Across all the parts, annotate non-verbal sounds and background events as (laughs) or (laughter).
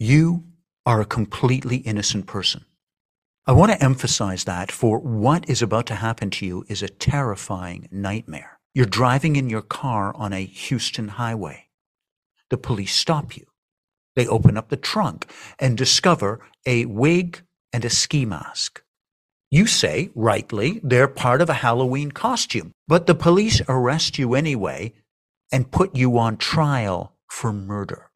You are a completely innocent person. I want to emphasize that for what is about to happen to you is a terrifying nightmare. You're driving in your car on a Houston highway. The police stop you. They open up the trunk and discover a wig and a ski mask. You say, rightly, they're part of a Halloween costume, but the police arrest you anyway and put you on trial for murder.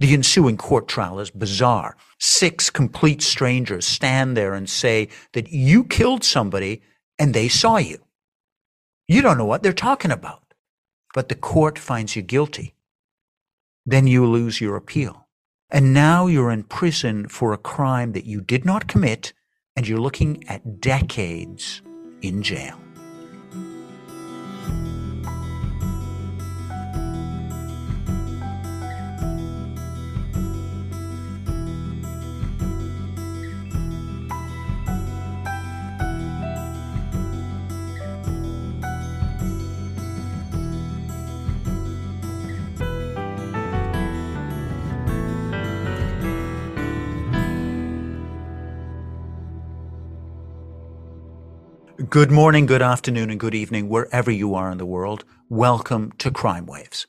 The ensuing court trial is bizarre. Six complete strangers stand there and say that you killed somebody and they saw you. You don't know what they're talking about, but the court finds you guilty. Then you lose your appeal. And now you're in prison for a crime that you did not commit, and you're looking at decades in jail. Good morning, good afternoon, and good evening, wherever you are in the world. Welcome to Crime Waves.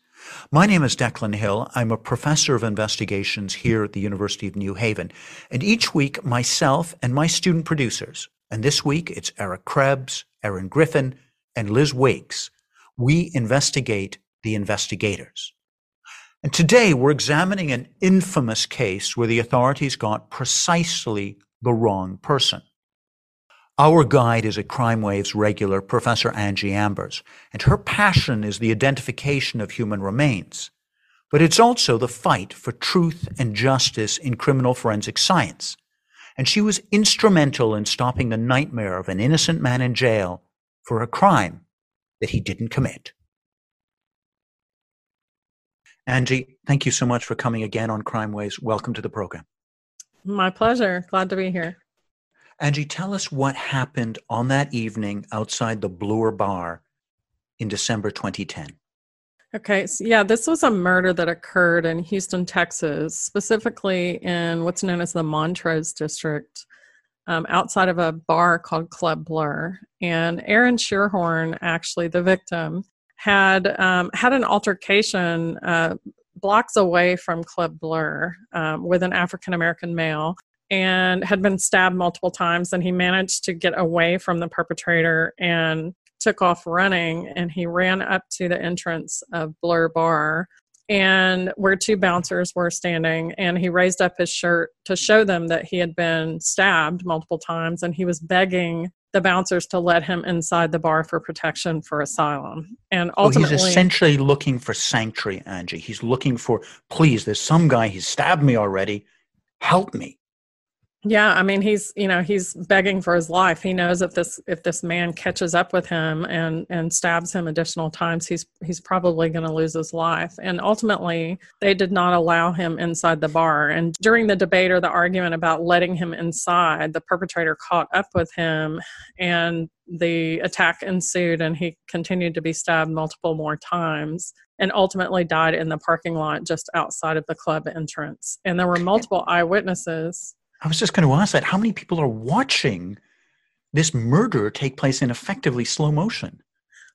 My name is Declan Hill. I'm a professor of investigations here at the University of New Haven. And each week, myself and my student producers, and this week it's Eric Krebs, Erin Griffin, and Liz Wakes, we investigate the investigators. And today we're examining an infamous case where the authorities got precisely the wrong person. Our guide is a Crime Waves regular, Professor Angie Ambers, and her passion is the identification of human remains. But it's also the fight for truth and justice in criminal forensic science. And she was instrumental in stopping the nightmare of an innocent man in jail for a crime that he didn't commit. Angie, thank you so much for coming again on Crime Waves. Welcome to the program. My pleasure. Glad to be here. Angie, tell us what happened on that evening outside the Blur Bar in December 2010. Okay, so yeah, this was a murder that occurred in Houston, Texas, specifically in what's known as the Montrose District, um, outside of a bar called Club Blur. And Aaron Scheerhoorn, actually the victim, had um, had an altercation uh, blocks away from Club Blur um, with an African American male and had been stabbed multiple times and he managed to get away from the perpetrator and took off running and he ran up to the entrance of Blur Bar and where two bouncers were standing and he raised up his shirt to show them that he had been stabbed multiple times and he was begging the bouncers to let him inside the bar for protection for asylum. And ultimately he's essentially looking for sanctuary angie. He's looking for please there's some guy he's stabbed me already. Help me yeah, I mean he's you know he's begging for his life. He knows if this if this man catches up with him and and stabs him additional times, he's he's probably going to lose his life. And ultimately, they did not allow him inside the bar. And during the debate or the argument about letting him inside, the perpetrator caught up with him, and the attack ensued. And he continued to be stabbed multiple more times and ultimately died in the parking lot just outside of the club entrance. And there were multiple eyewitnesses I was just going to ask that. How many people are watching this murder take place in effectively slow motion?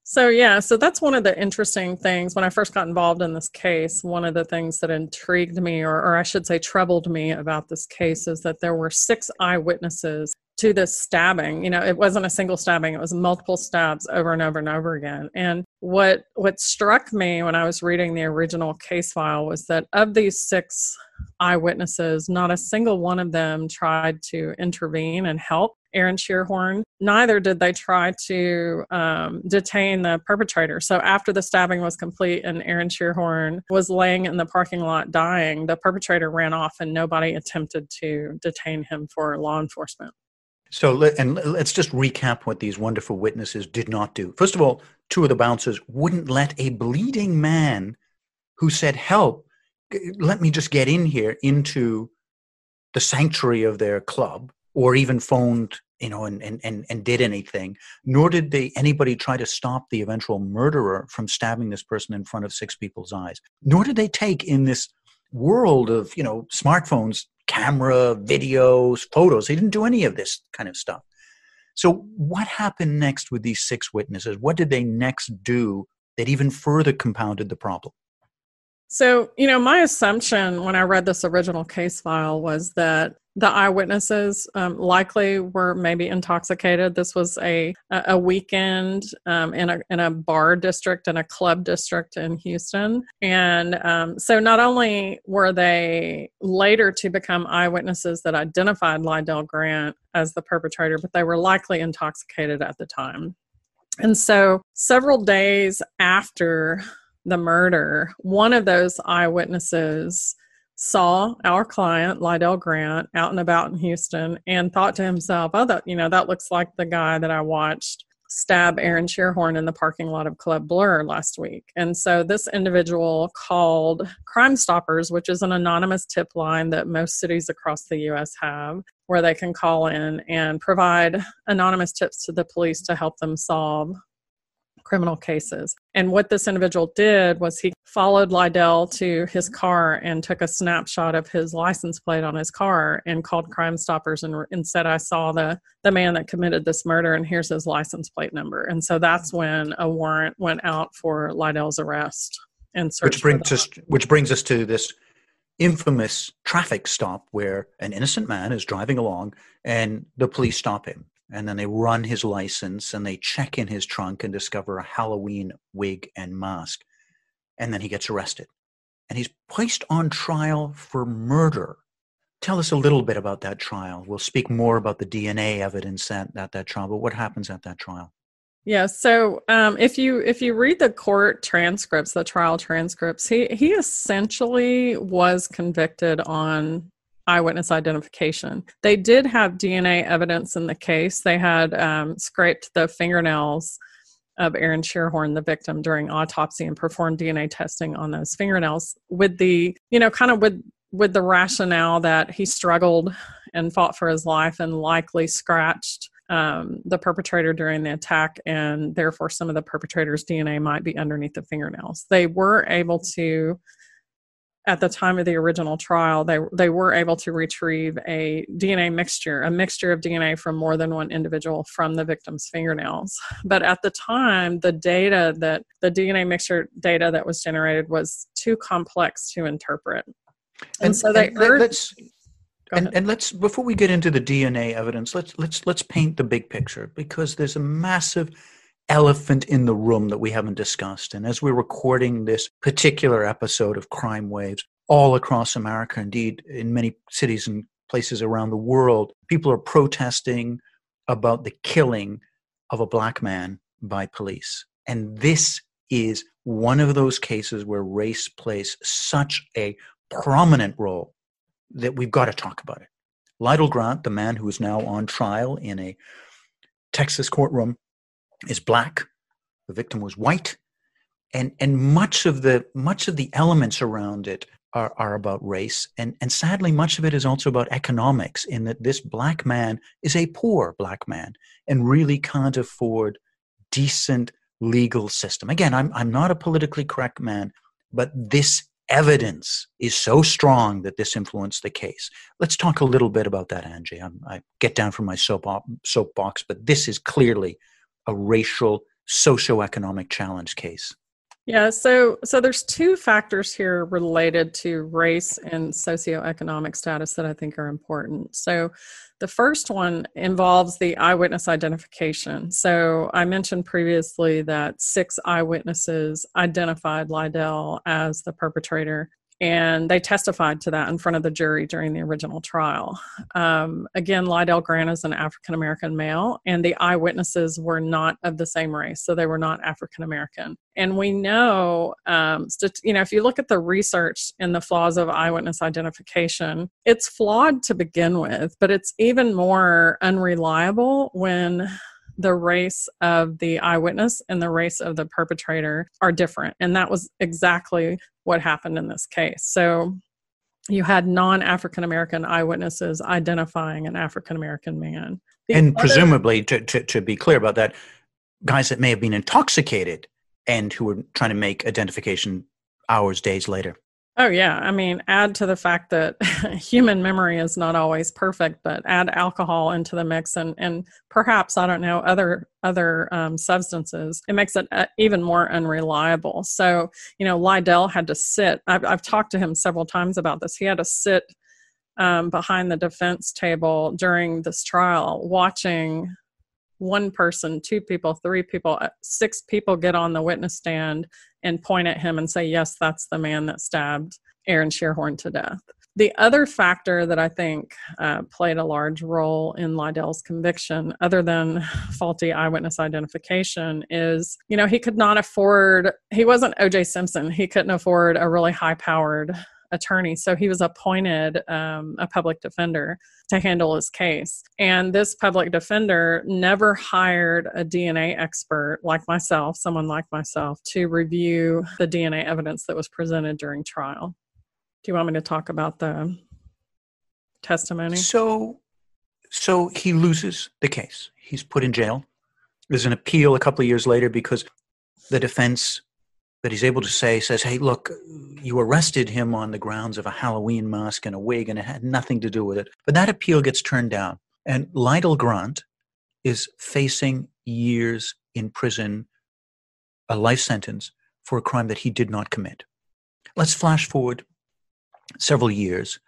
So, yeah, so that's one of the interesting things. When I first got involved in this case, one of the things that intrigued me, or, or I should say, troubled me about this case, is that there were six eyewitnesses to this stabbing. You know, it wasn't a single stabbing, it was multiple stabs over and over and over again. And what what struck me when I was reading the original case file was that of these six eyewitnesses, not a single one of them tried to intervene and help Aaron Scheerhoorn. Neither did they try to um, detain the perpetrator. So after the stabbing was complete and Aaron Scheerhoorn was laying in the parking lot dying, the perpetrator ran off and nobody attempted to detain him for law enforcement. So, and let's just recap what these wonderful witnesses did not do. First of all, two of the bouncers wouldn't let a bleeding man who said, Help, let me just get in here into the sanctuary of their club or even phoned you know and, and, and, and did anything nor did they anybody try to stop the eventual murderer from stabbing this person in front of six people's eyes nor did they take in this world of, you know, smartphones, camera, videos, photos. They didn't do any of this kind of stuff. So, what happened next with these six witnesses? What did they next do that even further compounded the problem? So, you know, my assumption when I read this original case file was that the eyewitnesses um, likely were maybe intoxicated. This was a a weekend um, in a in a bar district and a club district in Houston, and um, so not only were they later to become eyewitnesses that identified Lydell Grant as the perpetrator, but they were likely intoxicated at the time. And so, several days after the murder, one of those eyewitnesses saw our client Lydell Grant out and about in Houston and thought to himself, "Oh, that you know that looks like the guy that I watched stab Aaron Scheerhoorn in the parking lot of Club Blur last week." And so this individual called Crime Stoppers, which is an anonymous tip line that most cities across the U.S. have, where they can call in and provide anonymous tips to the police to help them solve criminal cases. And what this individual did was he followed Lydell to his car and took a snapshot of his license plate on his car and called Crime Stoppers and, and said, I saw the, the man that committed this murder and here's his license plate number. And so that's when a warrant went out for Lydell's arrest and search. Which brings us which brings us to this infamous traffic stop where an innocent man is driving along and the police stop him and then they run his license and they check in his trunk and discover a Halloween wig and mask. And then he gets arrested. And he's placed on trial for murder. Tell us a little bit about that trial. We'll speak more about the DNA evidence at, at that trial, but what happens at that trial? Yeah, so um, if you if you read the court transcripts, the trial transcripts, he he essentially was convicted on eyewitness identification. They did have DNA evidence in the case. They had um, scraped the fingernails of Aaron Scheerhoorn, the victim, during autopsy and performed DNA testing on those fingernails with the, you know, kind of with with the rationale that he struggled and fought for his life and likely scratched um, the perpetrator during the attack, and therefore some of the perpetrator's DNA might be underneath the fingernails. They were able to at the time of the original trial, they they were able to retrieve a DNA mixture, a mixture of DNA from more than one individual from the victim's fingernails. But at the time, the data that the DNA mixture data that was generated was too complex to interpret. And, and so they and urged, let's and, and let's before we get into the DNA evidence, let's let's let's paint the big picture because there's a massive elephant in the room that we haven't discussed. And as we're recording this particular episode of Crime Waves, all across America, indeed in many cities and places around the world, people are protesting about the killing of a black man by police. And this is one of those cases where race plays such a prominent role that we've got to talk about it. Lydell Grant, the man who is now on trial in a Texas courtroom, is black. The victim was white, and and much of the much of the elements around it are, are about race, and and sadly, much of it is also about economics. In that this black man is a poor black man and really can't afford decent legal system. Again, I'm I'm not a politically correct man, but this evidence is so strong that this influenced the case. Let's talk a little bit about that, Angie. I'm, i get down from my soap soapbox, but this is clearly a racial socioeconomic challenge case? Yeah, so so there's two factors here related to race and socioeconomic status that I think are important. So the first one involves the eyewitness identification. So I mentioned previously that six eyewitnesses identified Lydell as the perpetrator and they testified to that in front of the jury during the original trial. Um, again, Lydell Grant is an African American male, and the eyewitnesses were not of the same race, so they were not African American. And we know, um, st- you know, if you look at the research in the flaws of eyewitness identification, it's flawed to begin with, but it's even more unreliable when the race of the eyewitness and the race of the perpetrator are different. And that was exactly what happened in this case. So you had non African American eyewitnesses identifying an African American man. The and other, presumably, to, to, to be clear about that, guys that may have been intoxicated and who were trying to make identification hours, days later. Oh, yeah. I mean, add to the fact that (laughs) human memory is not always perfect, but add alcohol into the mix and, and perhaps, I don't know, other, other um, substances. It makes it uh, even more unreliable. So, you know, Lydell had to sit. I've, I've talked to him several times about this. He had to sit um, behind the defense table during this trial watching one person, two people, three people, uh, six people get on the witness stand and point at him and say, yes, that's the man that stabbed Aaron Scheerhoorn to death. The other factor that I think uh, played a large role in Lydell's conviction, other than faulty eyewitness identification, is you know, he could not afford, he wasn't OJ Simpson. He couldn't afford a really high powered attorney. So he was appointed um, a public defender to handle his case. And this public defender never hired a DNA expert like myself, someone like myself, to review the DNA evidence that was presented during trial. Do you want me to talk about the testimony? So, so he loses the case. He's put in jail. There's an appeal a couple of years later because the defense that he's able to say says, "Hey, look, you arrested him on the grounds of a Halloween mask and a wig, and it had nothing to do with it." But that appeal gets turned down, and Lydell Grant is facing years in prison, a life sentence for a crime that he did not commit. Let's flash forward several years.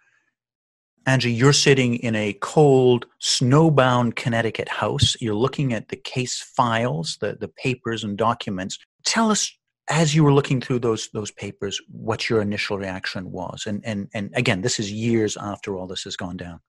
Angie, you're sitting in a cold, snowbound Connecticut house. You're looking at the case files, the, the papers and documents. Tell us as you were looking through those those papers, what your initial reaction was, and and and again, this is years after all this has gone down.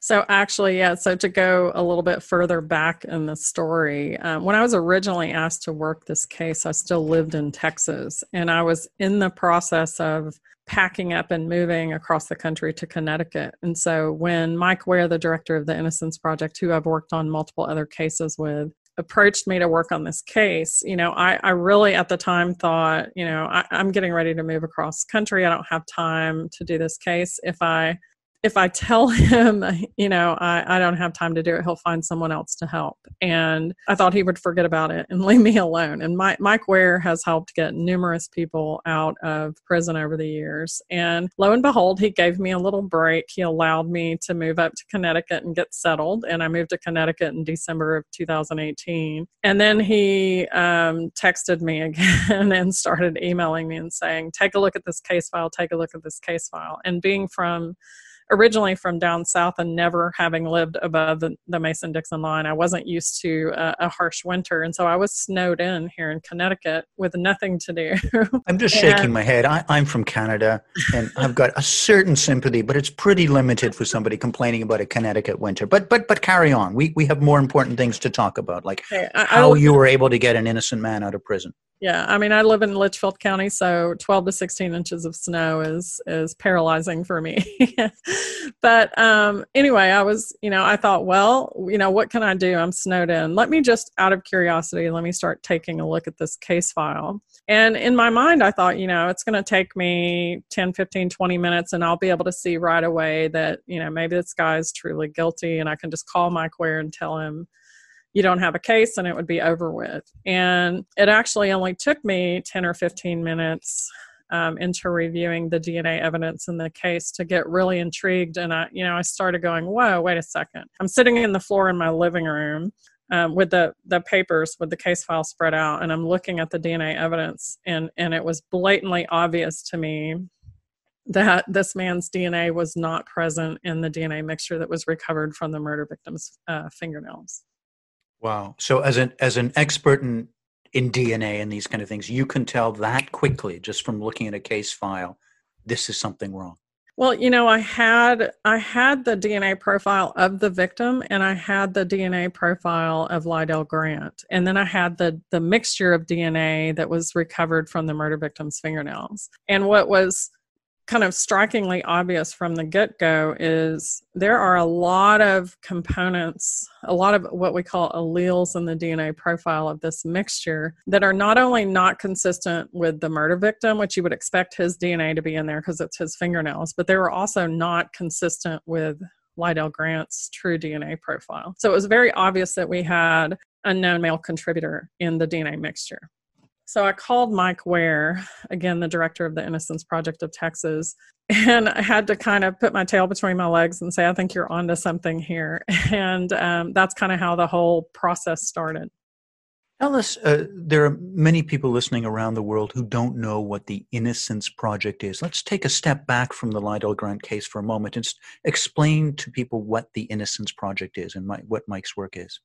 So actually, yeah. So to go a little bit further back in the story, um, when I was originally asked to work this case, I still lived in Texas, and I was in the process of packing up and moving across the country to Connecticut. And so when Mike Ware, the director of the Innocence Project, who I've worked on multiple other cases with, approached me to work on this case, you know, I, I really at the time thought, you know, I, I'm getting ready to move across country. I don't have time to do this case. If I if I tell (laughs) him, you know, I, I don't have time to do it, he'll find someone else to help. And I thought he would forget about it and (laughs) leave me alone. And Mike, Mike Ware has helped get numerous people out of prison over the years. And lo and behold, he gave me a little break. He allowed me to move up to Connecticut and get settled. And I moved to Connecticut in December of 2018. And then he um, texted me (laughs) again and started emailing me and saying, take a look at this case file, take a look at this case file. And being from originally from down south and never having lived above the, the Mason Dixon line, I wasn't used to a, a, harsh winter. And so I was snowed in here in Connecticut with nothing to do. (laughs) I'm just shaking and, my head. I, I'm from Canada and I've got a certain sympathy, but it's pretty limited for somebody complaining about a Connecticut winter. But but but carry on. We we have more important things to talk about, like okay, I, how you were able to get an innocent man out of prison. Yeah, I mean, I live in Litchfield County, so 12 to 16 inches of snow is is paralyzing for me. (laughs) (laughs) but um, anyway, I was, you know, I thought, well, you know, what can I do? I'm snowed in. Let me just, out of curiosity, let me start taking a look at this case file. And in my mind, I thought, you know, it's going to take me 10, 15, 20 minutes, and I'll be able to see right away that, you know, maybe this guy is truly guilty, and I can just call Mike Ware and tell him you don't have a case and it would be over with. And it actually only took me 10 or 15 minutes um, into reviewing the DNA evidence in the case to get really intrigued. And I, you know, I started going, whoa, wait a second. I'm sitting in the floor in my living room. Um, with the the papers with the case file spread out and i'm looking at the dna evidence and and it was blatantly obvious to me that this man's dna was not present in the dna mixture that was recovered from the murder victim's uh, fingernails Wow. So as an as an expert in in DNA and these kind of things, you can tell that quickly just from looking at a case file, this is something wrong. Well, you know, I had I had the DNA profile of the victim and I had the DNA profile of Lydell Grant. And then I had the the mixture of DNA that was recovered from the murder victim's fingernails. And what was kind of strikingly obvious from the get go is there are a lot of components, a lot of what we call alleles in the DNA profile of this mixture that are not only not consistent with the murder victim, which you would expect his DNA to be in there because it's his fingernails, but they were also not consistent with Lydell Grant's true DNA profile. So it was very obvious that we had unknown male contributor in the DNA mixture. So I called Mike Ware, again, the director of the Innocence Project of Texas, and I had to kind of put my tail between my legs and say, I think you're onto something here. (laughs) And um, that's kind of how the whole process started. Alice, uh, there are many people listening around the world who don't know what the Innocence Project is. Let's take a step back from the Lydell Grant case for a moment and explain to people what the Innocence Project is and my, what Mike's work is.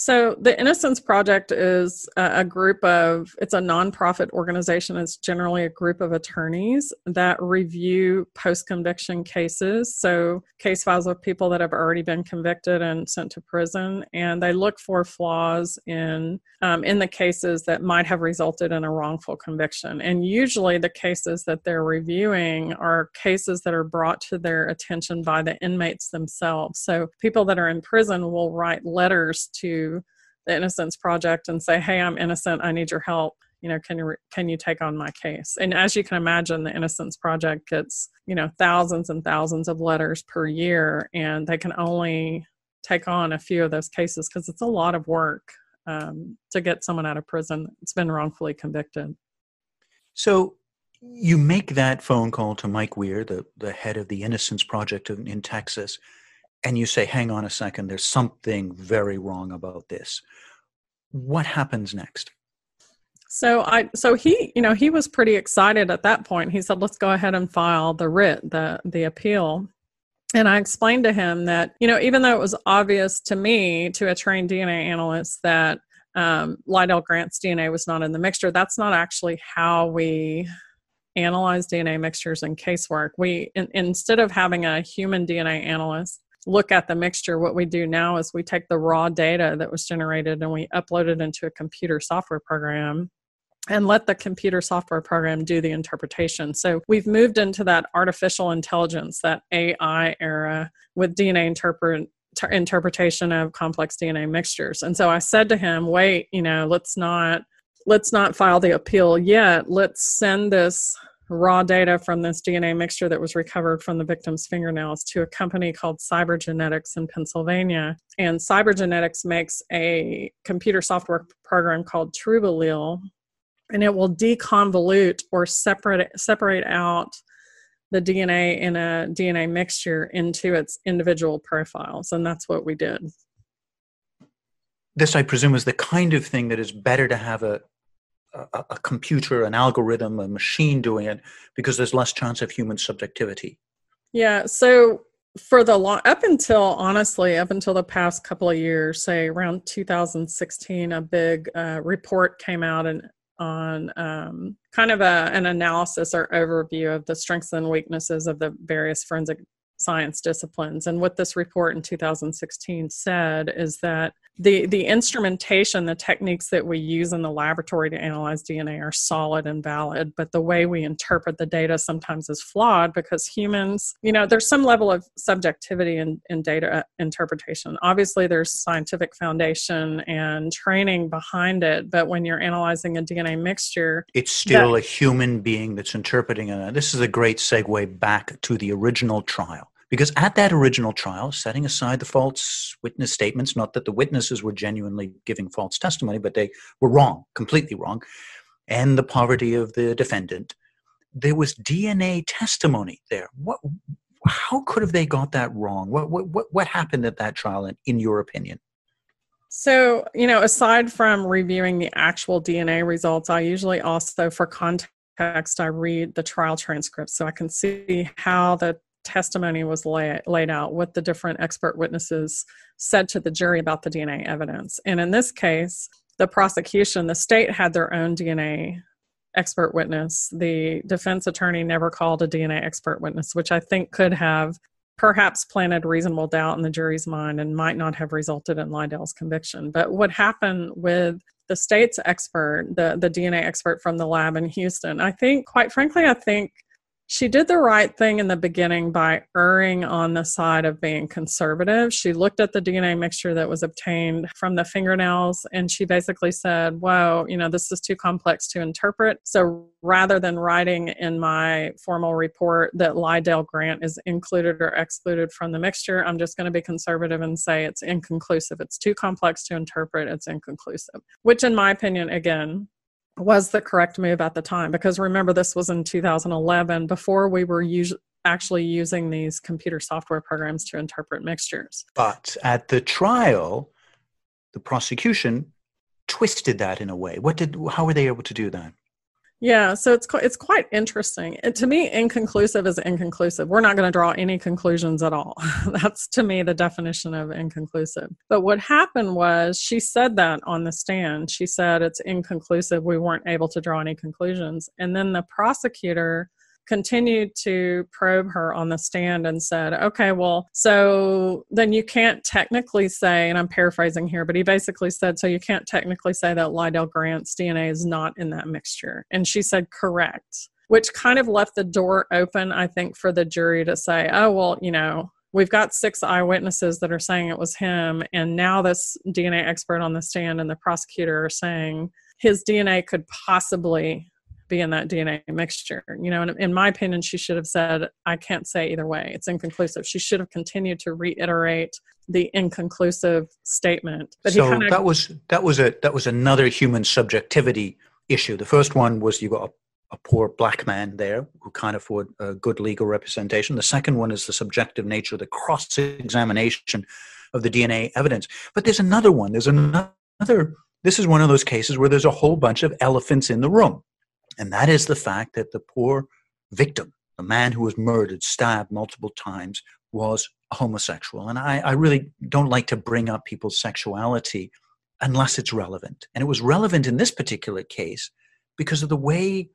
So, the Innocence Project is a group of, it's a nonprofit organization. It's generally a group of attorneys that review post conviction cases. So, case files of people that have already been convicted and sent to prison. And they look for flaws in, um, in the cases that might have resulted in a wrongful conviction. And usually, the cases that they're reviewing are cases that are brought to their attention by the inmates themselves. So, people that are in prison will write letters the Innocence Project and say, "Hey, I'm innocent. I need your help. You know, can you can you take on my case?" And as you can imagine, the Innocence Project gets you know thousands and thousands of letters per year, and they can only take on a few of those cases because it's a lot of work um, to get someone out of prison that's been wrongfully convicted. So you make that phone call to Mike Ware, the, the head of the Innocence Project in, in Texas and you say, hang on a second, there's something very wrong about this. What happens next? So I so he you know he was pretty excited at that point. He said let's go ahead and file the writ the the appeal. And I explained to him that you know even though it was obvious to me to a trained DNA analyst that um, Lydell Grant's DNA was not in the mixture, that's not actually how we analyze DNA mixtures in casework. We in, instead of having a human DNA analyst look at the mixture, what we do now is we take the raw data that was generated and we upload it into a computer software program and let the computer software program do the interpretation. So we've moved into that artificial intelligence, that AI era with DNA interpret interpretation of complex DNA mixtures. And so I said to him, "Wait, you know, let's not let's not file the appeal yet. Let's send this raw data from this DNA mixture that was recovered from the victim's fingernails to a company called Cybergenetics in Pennsylvania. And Cybergenetics makes a computer software program called TrueAllele, and it will deconvolute or separate separate out the DNA in a DNA mixture into its individual profiles, and that's what we did. This, I presume, is the kind of thing that is better to have a a, a computer, an algorithm, a machine doing it because there's less chance of human subjectivity. Yeah. So for the long up until honestly up until the past couple of years say around 2016 a big uh, report came out and on um, kind of a, an analysis or overview of the strengths and weaknesses of the various forensic science disciplines. And what this report in 2016 said is that the, the instrumentation, the techniques that we use in the laboratory to analyze DNA are solid and valid, but the way we interpret the data sometimes is flawed because humans, you know, there's some level of subjectivity in, in data uh, interpretation. Obviously, there's scientific foundation and training behind it, but when you're analyzing a DNA mixture, it's still that, a human being that's interpreting it. This is a great segue back to the original trial because at that original trial, setting aside the false witness statements, not that the witnesses were genuinely giving false testimony, but they were wrong, completely wrong, and the poverty of the defendant, there was DNA testimony there. What, how could have they got that wrong? What, what, what happened at that trial, in, in your opinion? So, you know, aside from reviewing the actual DNA results, I usually also, for context, I read the trial transcripts so I can see how the testimony was lay, laid out, what the different expert witnesses said to the jury about the DNA evidence. And in this case, the prosecution, the state had their own DNA expert witness. The defense attorney never called a DNA expert witness, which I think could have perhaps planted reasonable doubt in the jury's mind and might not have resulted in Lydell's conviction. But what happened with the state's expert, the, the DNA expert from the lab in Houston, I think, quite frankly, I think she did the right thing in the beginning by erring on the side of being conservative. She looked at the DNA mixture that was obtained from the fingernails and she basically said, Whoa, you know, this is too complex to interpret. So rather than writing in my formal report that Lydell Grant is included or excluded from the mixture, I'm just going to be conservative and say it's inconclusive. It's too complex to interpret, it's inconclusive, which, in my opinion, again, was the correct move at the time because remember this was in 2011 before we were us- actually using these computer software programs to interpret mixtures. But at the trial, the prosecution twisted that in a way. What did how were they able to do that? Yeah, so it's it's quite interesting. To me, inconclusive is inconclusive. We're not going to draw any conclusions at all. (laughs) That's to me the definition of inconclusive. But what happened was she said that on the stand. She said it's inconclusive. We weren't able to draw any conclusions. And then the prosecutor continued to probe her on the stand and said, okay, well, so then you can't technically say, and I'm paraphrasing here, but he basically said, so you can't technically say that Lydell Grant's DNA is not in that mixture. And she said, correct, which kind of left the door open, I think, for the jury to say, oh, well, you know, we've got six eyewitnesses that are saying it was him. And now this DNA expert on the stand and the prosecutor are saying his DNA could possibly be in that DNA mixture. You know, in, in my opinion, she should have said, I can't say either way. It's inconclusive. She should have continued to reiterate the inconclusive statement. But so kinda, that was that was a that was another human subjectivity issue. The first one was you got a, a poor black man there who can't afford a good legal representation. The second one is the subjective nature, the cross examination of the DNA evidence. But there's another one. There's another. This is one of those cases where there's a whole bunch of elephants in the room. And that is the fact that the poor victim, the man who was murdered, stabbed multiple times, was homosexual. And I, I really don't like to bring up people's sexuality unless it's relevant. And it was relevant in this particular case because of the way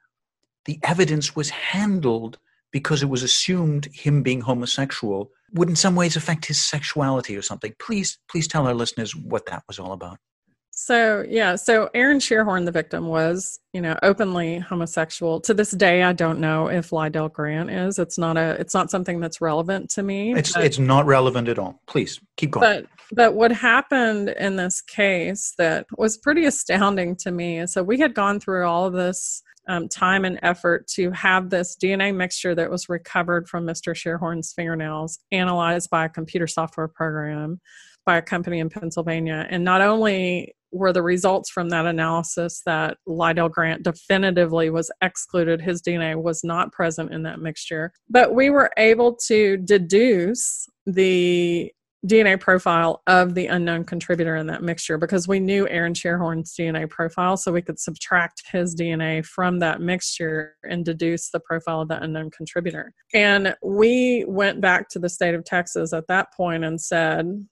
the evidence was handled because it was assumed him being homosexual would in some ways affect his sexuality or something. Please, please tell our listeners what that was all about. So yeah, so Aaron Scheerhoorn, the victim, was you know openly homosexual. To this day, I don't know if Lydell Grant is. It's not a. It's not something that's relevant to me. It's but, it's not relevant at all. Please keep going. But but what happened in this case that was pretty astounding to me is so we had gone through all of this um, time and effort to have this DNA mixture that was recovered from Mr. Scheerhoorn's fingernails analyzed by a computer software program by a company in Pennsylvania. And not only were the results from that analysis that Lydell Grant definitively was excluded. His DNA was not present in that mixture. But we were able to deduce the DNA profile of the unknown contributor in that mixture because we knew Aaron Scheerhoorn's DNA profile, so we could subtract his DNA from that mixture and deduce the profile of the unknown contributor. And we went back to the state of Texas at that point and said,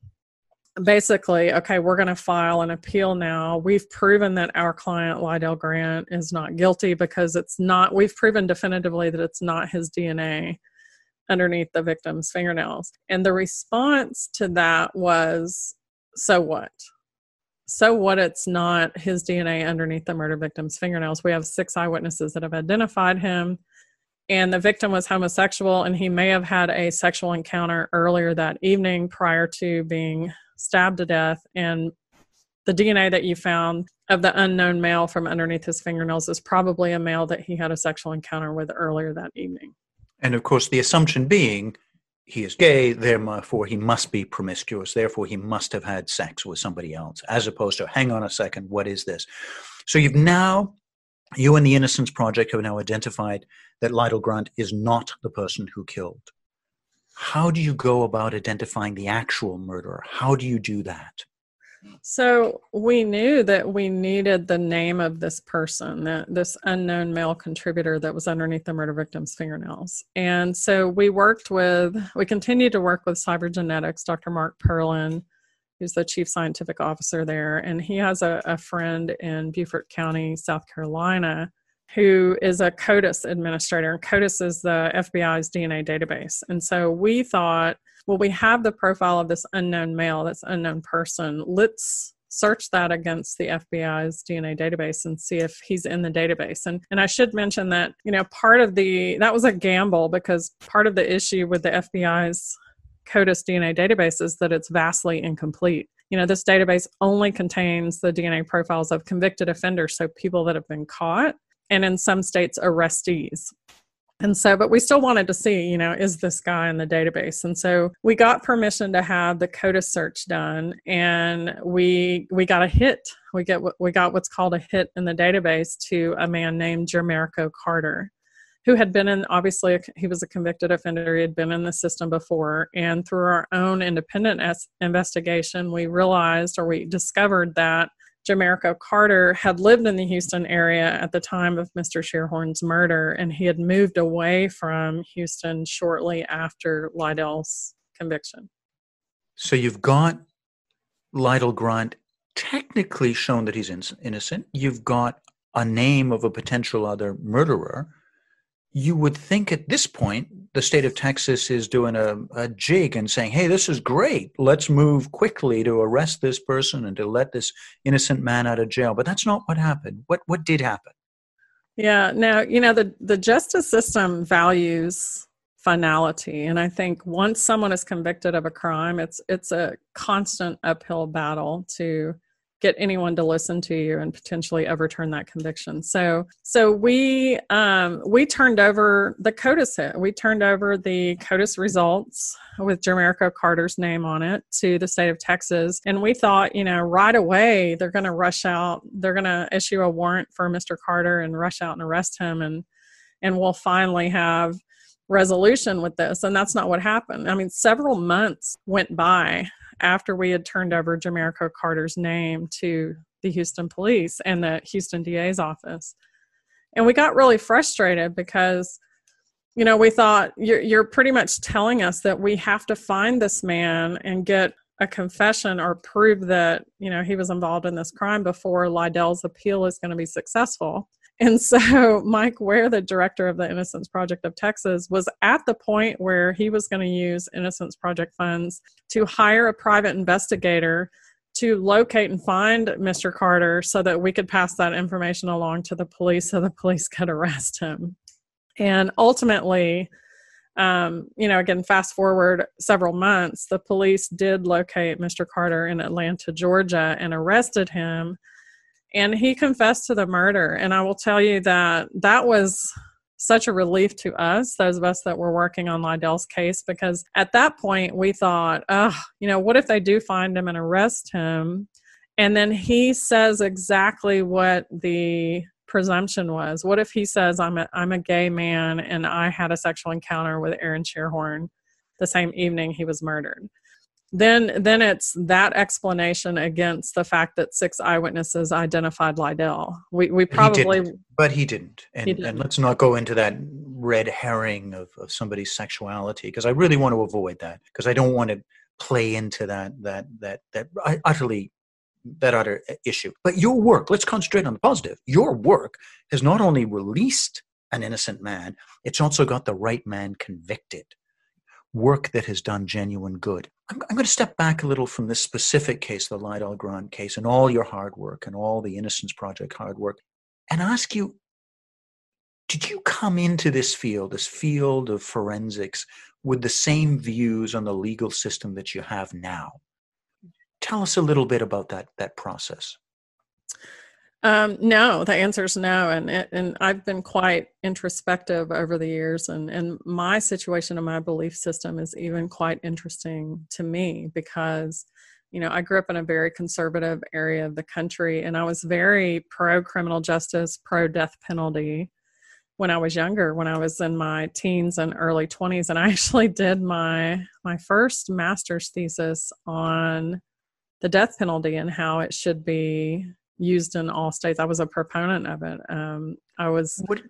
basically, okay, we're going to file an appeal now. We've proven that our client, Lydell Grant, is not guilty because it's not, we've proven definitively that it's not his DNA underneath the victim's fingernails. And the response to that was, so what? So what it's not his DNA underneath the murder victim's fingernails. We have six eyewitnesses that have identified him. And the victim was homosexual, and he may have had a sexual encounter earlier that evening prior to being stabbed to death, and the DNA that you found of the unknown male from underneath his fingernails is probably a male that he had a sexual encounter with earlier that evening. And of course, the assumption being he is gay, therefore he must be promiscuous, therefore he must have had sex with somebody else, as opposed to, hang on a second, what is this? So you've now, you and the Innocence Project have now identified that Lydell Grant is not the person who killed how do you go about identifying the actual murderer? How do you do that? So we knew that we needed the name of this person, that this unknown male contributor that was underneath the murder victim's fingernails. And so we worked with, we continued to work with cybergenetics, Dr. Mark Perlin, who's the chief scientific officer there, and he has a, a friend in Beaufort County, South Carolina, who is a CODIS administrator. And CODIS is the FBI's DNA database. And so we thought, well, we have the profile of this unknown male, this unknown person. Let's search that against the FBI's DNA database and see if he's in the database. And and I should mention that, you know, part of the that was a gamble because part of the issue with the FBI's CODIS DNA database is that it's vastly incomplete. You know, this database only contains the DNA profiles of convicted offenders, so people that have been caught and in some states, arrestees. And so, but we still wanted to see, you know, is this guy in the database? And so we got permission to have the CODIS search done, and we we got a hit. We get we got what's called a hit in the database to a man named Jermarico Carter, who had been in obviously he was a convicted offender. He had been in the system before, and through our own independent investigation, we realized or we discovered that Jermarico Carter had lived in the Houston area at the time of Mr. Scheerhoorn's murder, and he had moved away from Houston shortly after Lydell's conviction. So you've got Lydell Grant technically shown that he's in- innocent. You've got a name of a potential other murderer you would think at this point the state of Texas is doing a, a, jig and saying, hey, this is great. Let's move quickly to arrest this person and to let this innocent man out of jail. But that's not what happened. What what did happen? Yeah, now, you know, the, the justice system values finality. And I think once someone is convicted of a crime, it's it's a constant uphill battle to get anyone to listen to you and potentially overturn that conviction. So, so we um, we turned over the CODIS hit. We turned over the CODIS results with Jermarico Carter's name on it to the state of Texas, and we thought, you know, right away they're going to rush out. They're going to issue a warrant for Mr. Carter and rush out and arrest him, and and we'll finally have resolution with this and that's not what happened i mean several months went by after we had turned over Jermarico Carter's name to the Houston police and the Houston DA's office. And we got really frustrated because, you know, we thought you're, you're pretty much telling us that we have to find this man and get a confession or prove that, you know, he was involved in this crime before Lydell's appeal is going to be successful. And so (laughs) Mike Ware, the director of the Innocence Project of Texas, was at the point where he was going to use Innocence Project funds to hire a private investigator to locate and find Mr. Carter so that we could pass that information along to the police so the police could arrest him. And ultimately, um, you know, again, fast forward several months, the police did locate Mr. Carter in Atlanta, Georgia, and arrested him and he confessed to the murder. And i will tell you that that was such a relief to us those of us that were working on lydell's case because at that point we thought oh you know what if they do find him and arrest him? And then he says exactly what the presumption was. What if he says i'm a, I'm a gay man and i had a sexual encounter with aaron Scheerhoorn the same evening he was murdered then then it's that explanation against the fact that six eyewitnesses identified Lydell. We we probably he but he didn't. And, he didn't. and let's not go into that red herring of, of somebody's sexuality because I really want to avoid that because I don't want to play into that that that that utterly that other uh, issue. But your work, let's concentrate on the positive. Your work has not only released an innocent man, it's also got the right man convicted work that has done genuine good. I'm, I'm going to step back a little from this specific case, the Lydell Grant case, and all your hard work and all the Innocence Project hard work, and ask you did you come into this field, this field of forensics, with the same views on the legal system that you have now? Tell us a little bit about that, that process. Um, no, the answer is no, and and I've been quite introspective over the years, and and my situation and my belief system is even quite interesting to me because, you know, I grew up in a very conservative area of the country, and I was very pro criminal justice, pro death penalty when I was younger, when I was in my teens and early twenties, and I (laughs) actually did my my first master's thesis on the death penalty and how it should be used in all states. I was a proponent of it. Um, I was. What,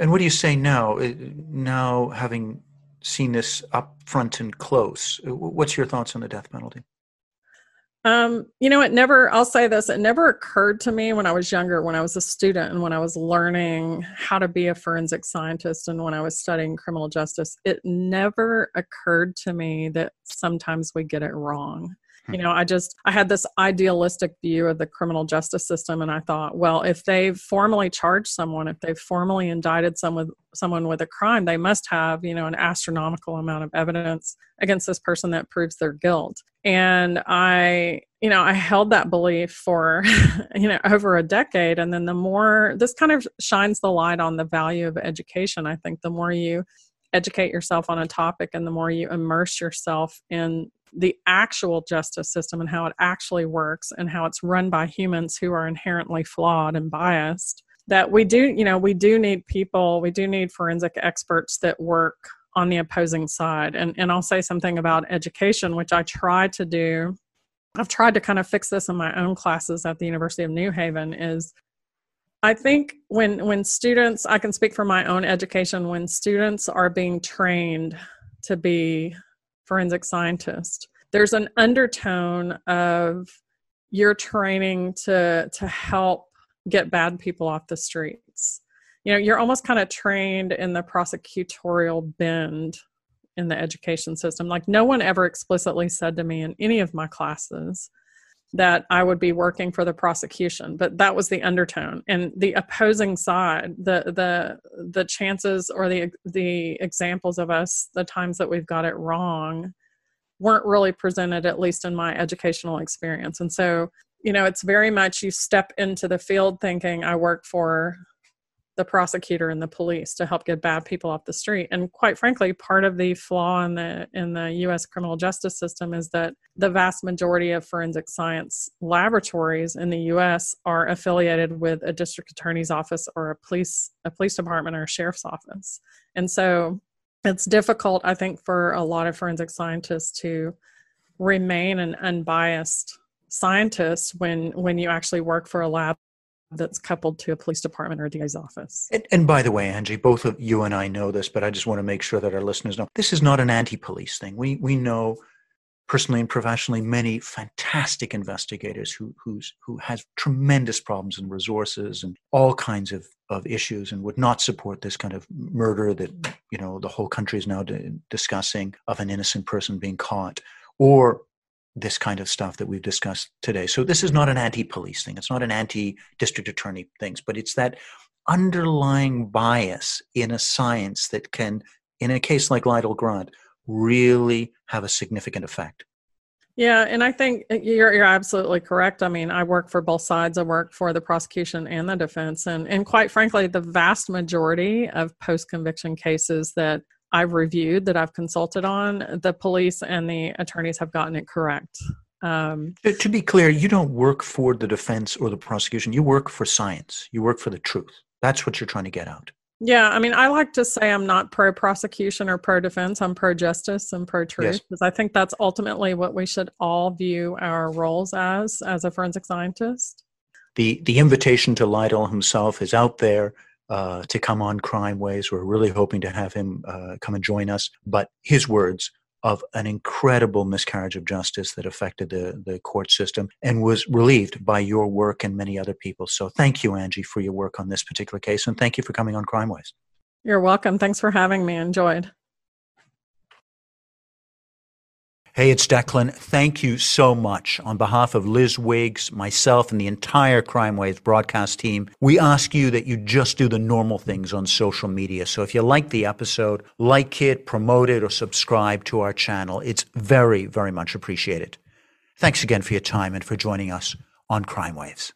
and what do you say now? Uh, now, having seen this up front and close, uh, what's your thoughts on the death penalty? Um, you know, it never, I'll say this, it never occurred to me when I was younger, when I was a student and when I was learning how to be a forensic scientist and when I was studying criminal justice, it never occurred to me that sometimes we get it wrong. Hmm. You know, I just I had this idealistic view of the criminal justice system and I thought, well, if they've formally charged someone, if they've formally indicted someone someone with a crime, they must have, you know, an astronomical amount of evidence against this person that proves their guilt. And I, you know, I held that belief for, (laughs) you know, over a decade. And then the more this kind of shines the light on the value of education, I think the more you educate yourself on a topic and the more you immerse yourself in the actual justice system and how it actually works and how it's run by humans who are inherently flawed and biased that we do you know we do need people we do need forensic experts that work on the opposing side. And and I'll say something about education which I try to do. I've tried to kind of fix this in my own classes at the University of New Haven is I think when when students I can speak for my own education when students are being trained to be forensic scientist, there's an undertone of you're training to to help get bad people off the streets. You know you're almost kind of trained in the prosecutorial bend in the education system. Like no one ever explicitly said to me in any of my classes that I would be working for the prosecution, but that was the undertone. And the opposing side, the the the chances or the the examples of us, the times that we've got it wrong, weren't really presented, at least in my educational experience. And so, you know, it's very much you step into the field thinking I work for the prosecutor and the police to help get bad people off the street. And quite frankly, part of the flaw in the in the US criminal justice system is that the vast majority of forensic science laboratories in the US are affiliated with a district attorney's office or a police a police department or a sheriff's office. And so it's difficult I think for a lot of forensic scientists to remain an unbiased scientist when when you actually work for a lab that's coupled to a police department or a DA's office. And, and, by the way, Angie, both of you and I know this, but I just want to make sure that our listeners know this is not an anti-police thing. We we know personally and professionally many fantastic investigators who who's who has tremendous problems and resources and all kinds of of issues and would not support this kind of murder that you know the whole country is now discussing of an innocent person being caught or this kind of stuff that we've discussed today. So this is not an anti-police thing. It's not an anti-district attorney things, but it's that underlying bias in a science that can, in a case like Lydell Grant, really have a significant effect. Yeah, and I think uh, you're you're absolutely correct. I mean, I work for both sides. I work for the prosecution and the defense, and and quite frankly, the vast majority of post conviction cases that I've reviewed that I've consulted on, the police and the attorneys have gotten it correct. Um, to be clear, you don't work for the defense or the prosecution. You work for science. You work for the truth. That's what you're trying to get out. Yeah, I mean, I like to say I'm not pro prosecution or pro defense. I'm pro justice and pro truth yes. because I think that's ultimately what we should all view our roles as as a forensic scientist. The the invitation to Lydell himself is out there uh, to come on Crime Waves. We're really hoping to have him uh, come and join us. But his words of an incredible miscarriage of justice that affected the, the court system and was relieved by your work and many other people. So thank you, Angie, for your work on this particular case. And thank you for coming on Crime Waves. You're welcome. Thanks for having me. Enjoyed. Hey, it's Declan. Thank you so much. On behalf of Liz Wiggs, myself, and the entire Crime Waves broadcast team, we ask you that you just do the normal things on social media. So if you like the episode, like it, promote it, or subscribe to our channel. It's very, very much appreciated. Thanks again for your time and for joining us on Crime Waves.